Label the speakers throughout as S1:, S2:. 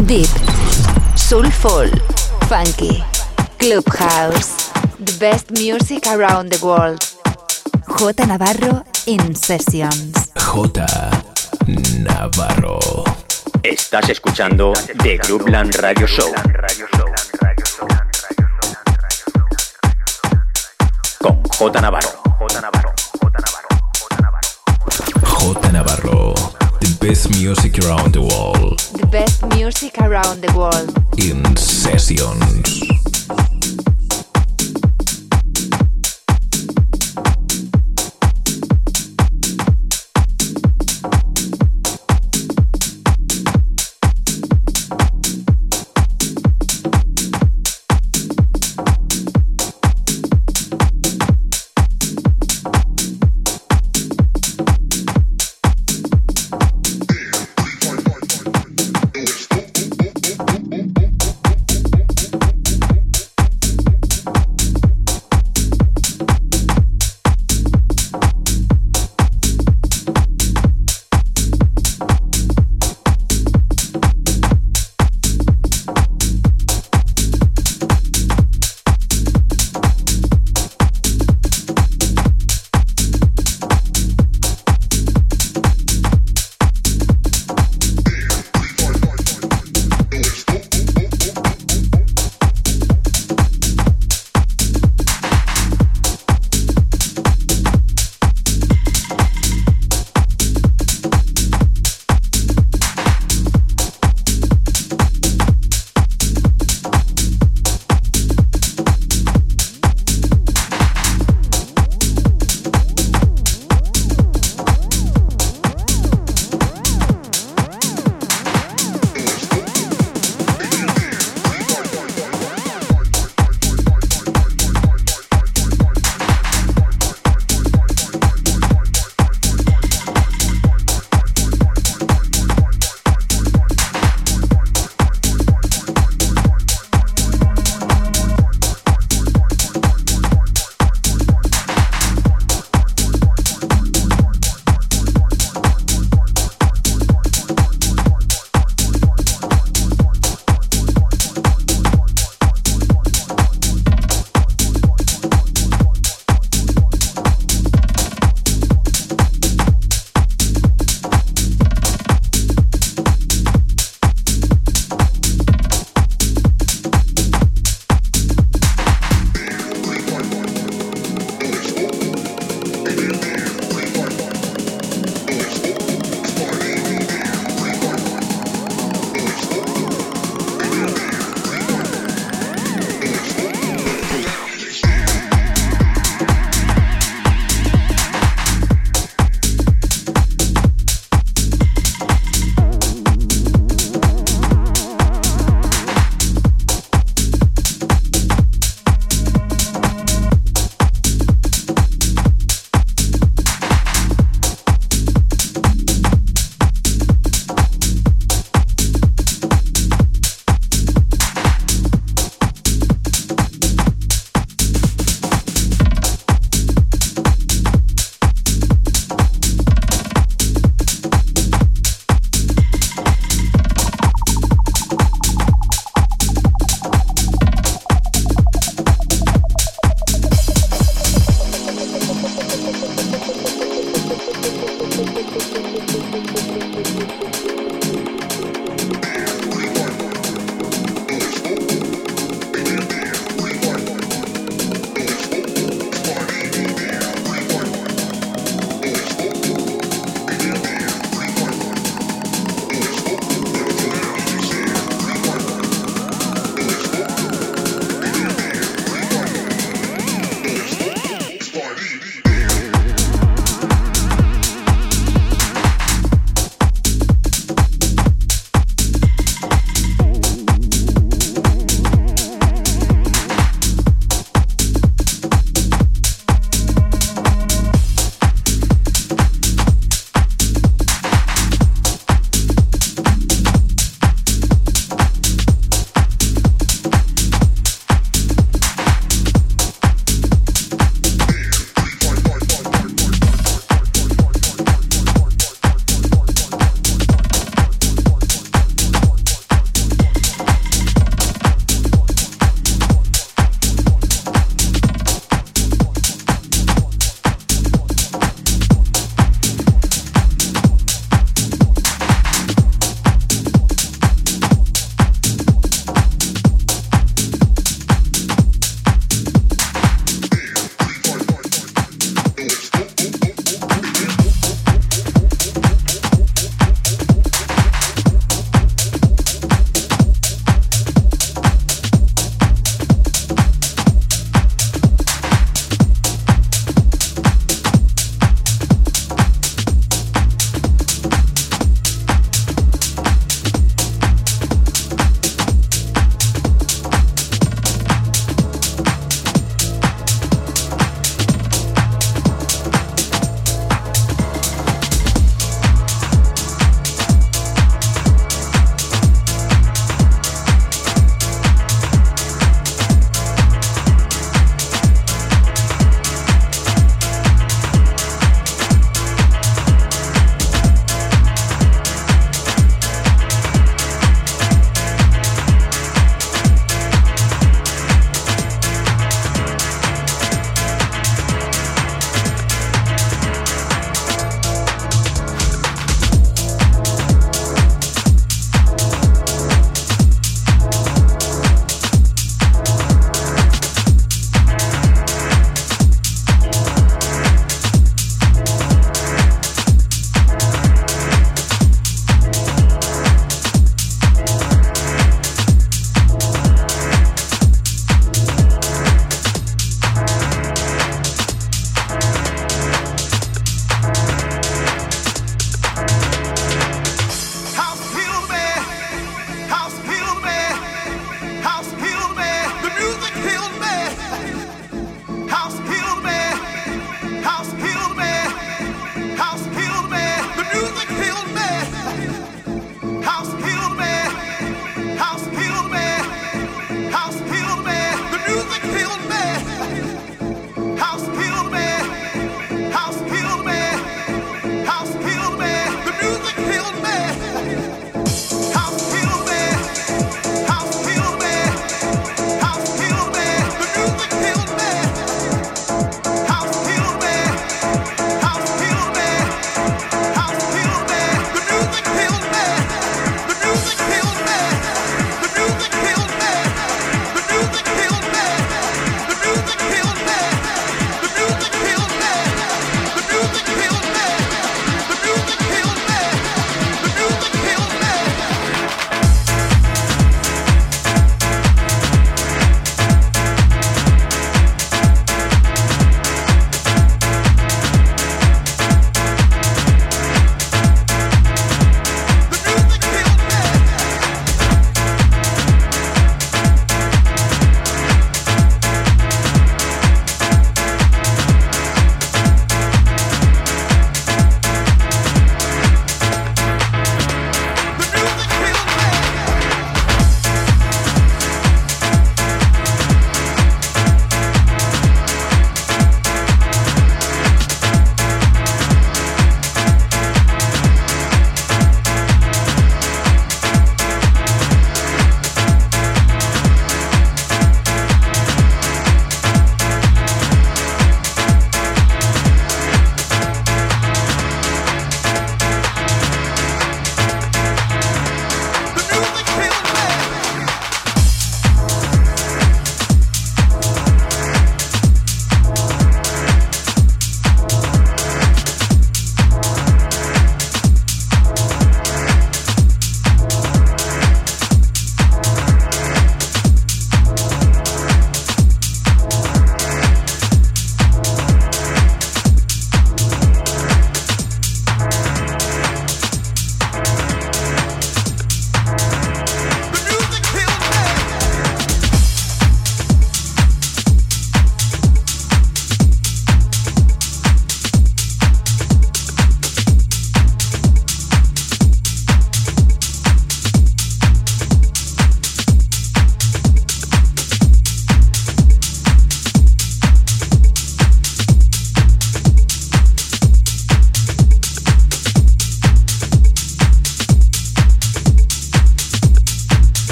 S1: Deep, Soulful, Funky, Clubhouse. The best music around the world. J Navarro in Sessions.
S2: J Navarro.
S3: Estás escuchando The Groupland Radio Show. Con J Navarro. J Navarro.
S2: J best music around the world.
S1: The best music around the world.
S2: In Sessions.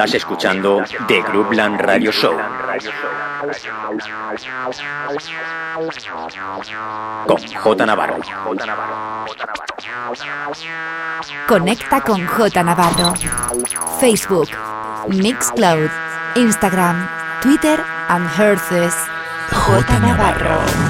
S3: Estás escuchando The Groupland Radio Show. Con J Navarro.
S1: Conecta con J Navarro. Facebook, Mixcloud, Instagram, Twitter and Herces. J Navarro.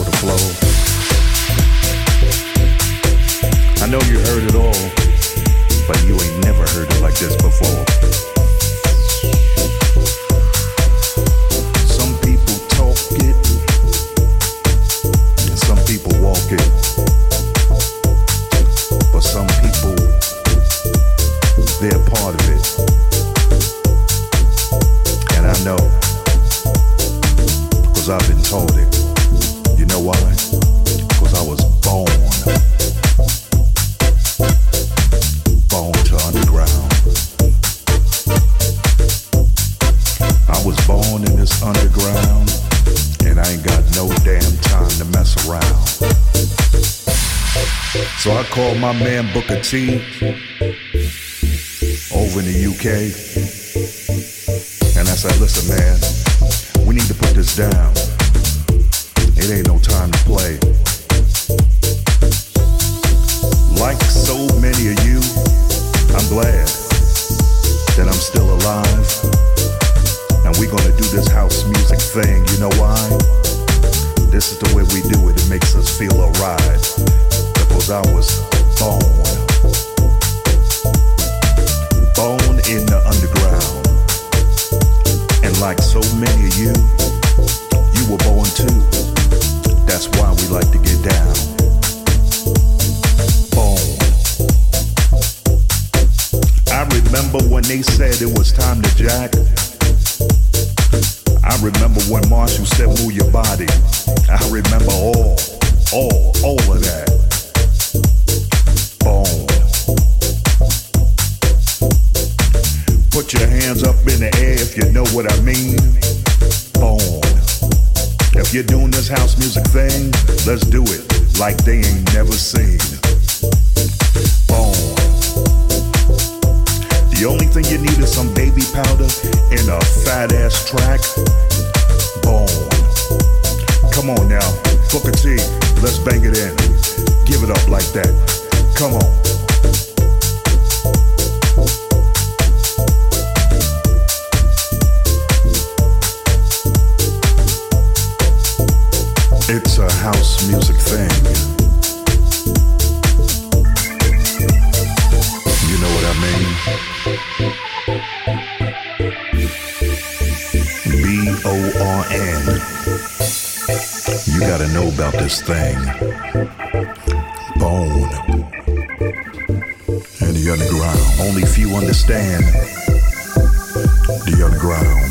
S4: The flow. see You're doing this house music thing? Let's do it like they ain't never seen. Boom. The only thing you need is some baby powder and a fat ass track. Boom. Come on now, Booker T, let's bang it in. Give it up like that. Come on. about this thing, bone, and the underground. Only few understand the underground.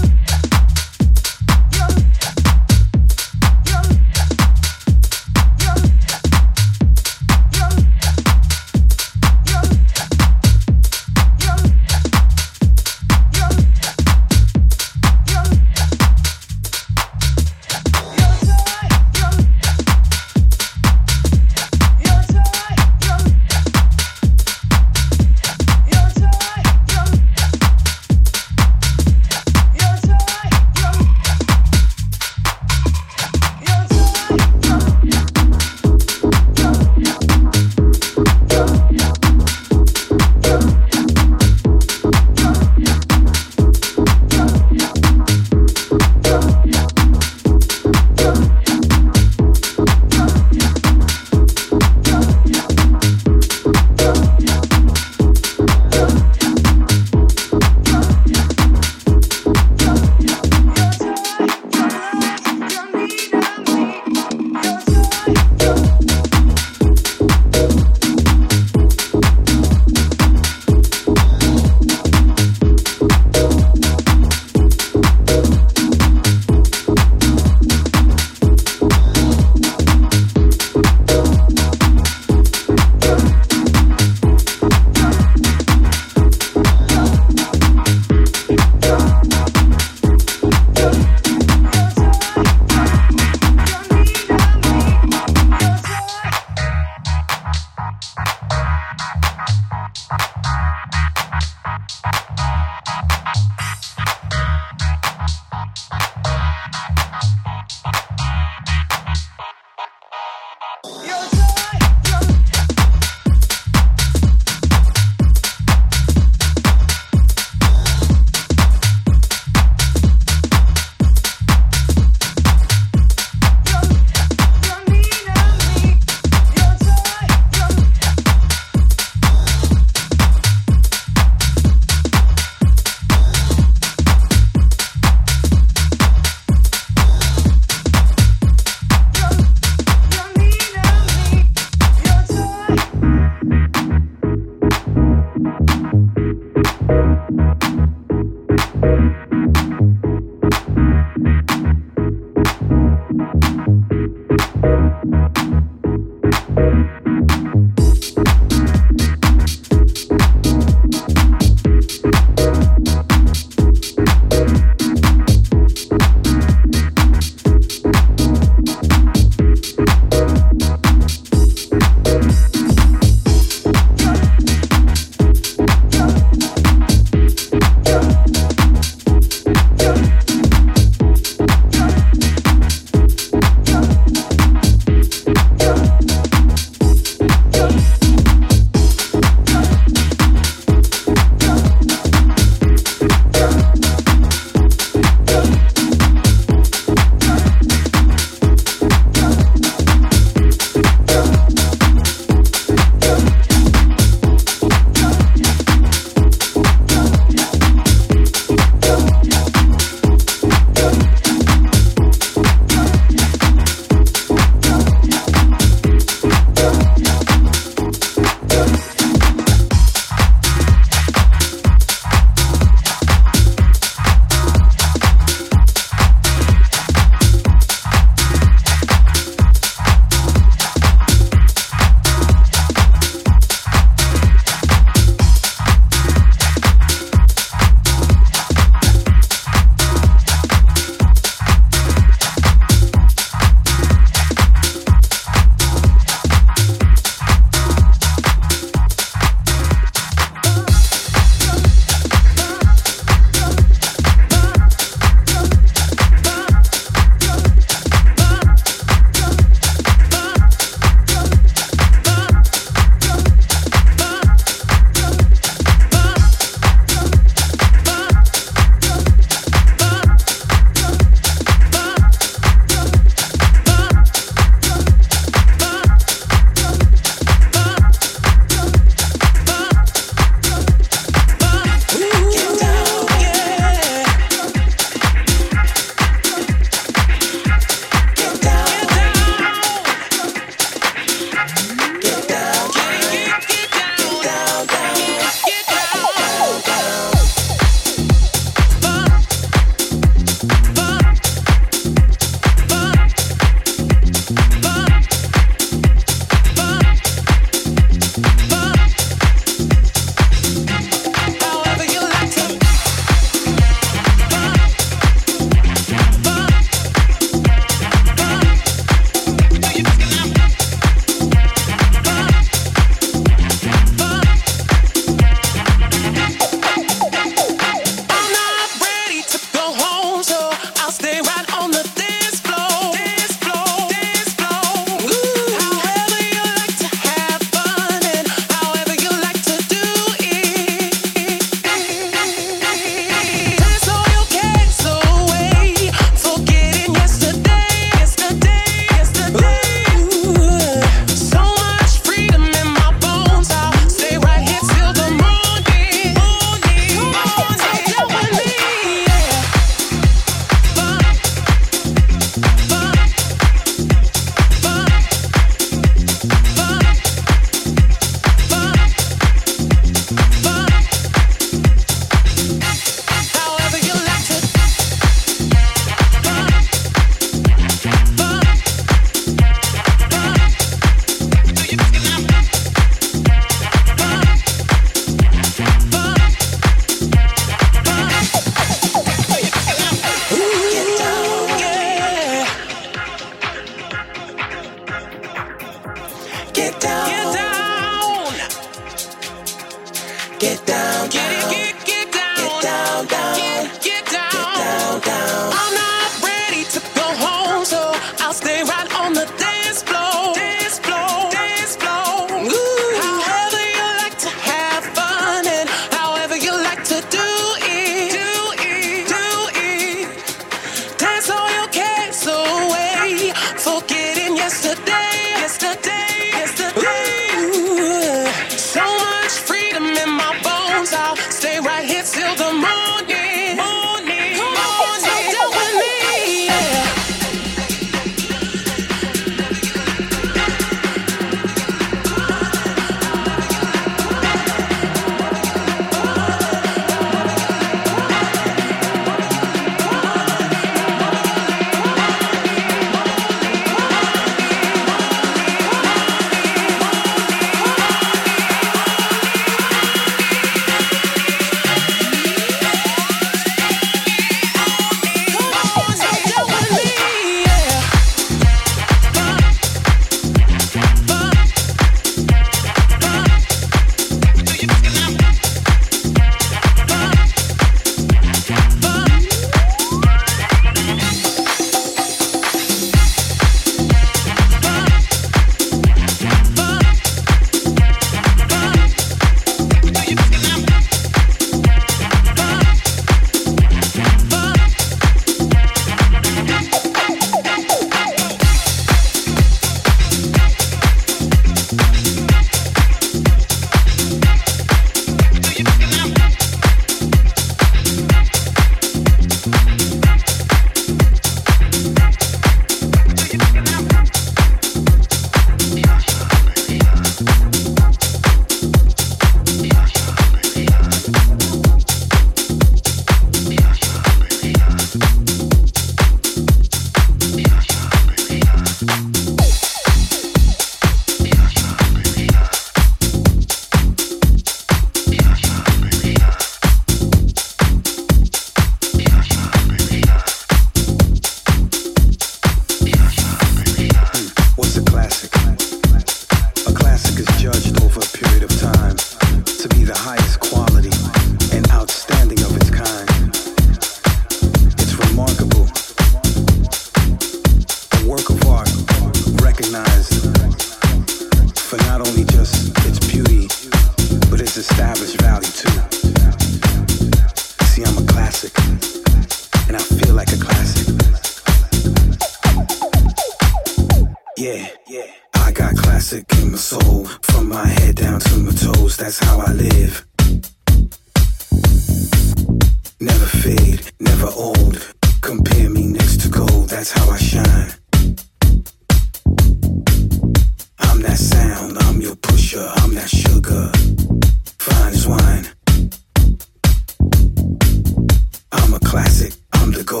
S4: go.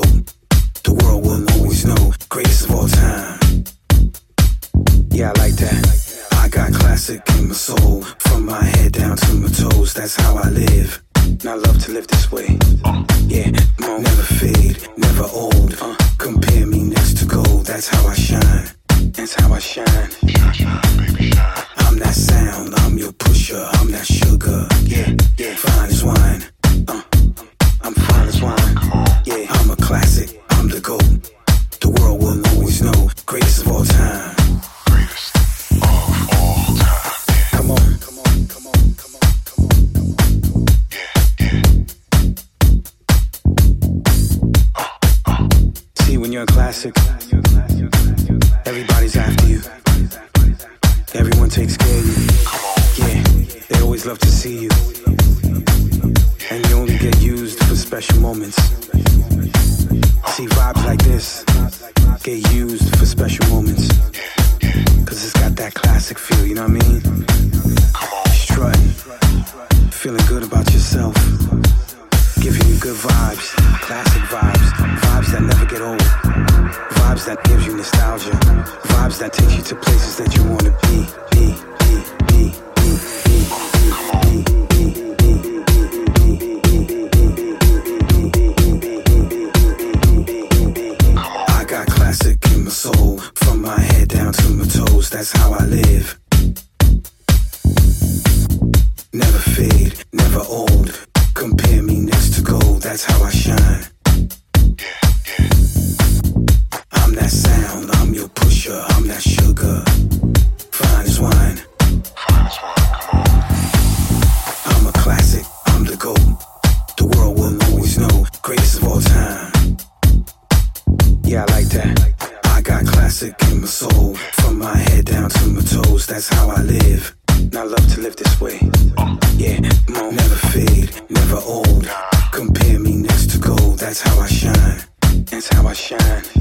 S4: The
S5: world will always know, greatest of all time. Yeah, I like that. I got classic in my soul, from my head down to my toes. That's how I live. And I love to live this way. Yeah, never fade, never old. Uh, compare me next to gold. That's how I shine. That's how I shine. Shine, shine, baby, shine. I'm that sound. I'm your pusher. I'm that sugar. Yeah, yeah. Fine as wine. Uh, I'm fine as wine classic. I'm the GOAT. The world will always know. Greatest of all time. Greatest of all time. Come on. Come on, come on, come on, come on. Yeah, yeah. See, when you're a classic, everybody's after you. Everyone takes care of you. Yeah, they always love to see you. And you only get used for special moments. See, vibes like this get used for special moments. Cause it's got that classic feel, you know what I mean? Strutting, feeling good about yourself, giving you good vibes,
S6: classic vibes, vibes that
S5: never get old, vibes that gives you nostalgia, vibes that takes you to places that you wanna be, be, be, be. soul. From my head down to my toes, that's how I live. Never fade, never old. Compare me next to gold, that's how I shine. I'm that sound, I'm
S6: your pusher, I'm that sugar.
S5: that's how I live. I love to live this way. Yeah, mom, never fade, never old. Compare me next to gold, that's how I shine. That's how I shine.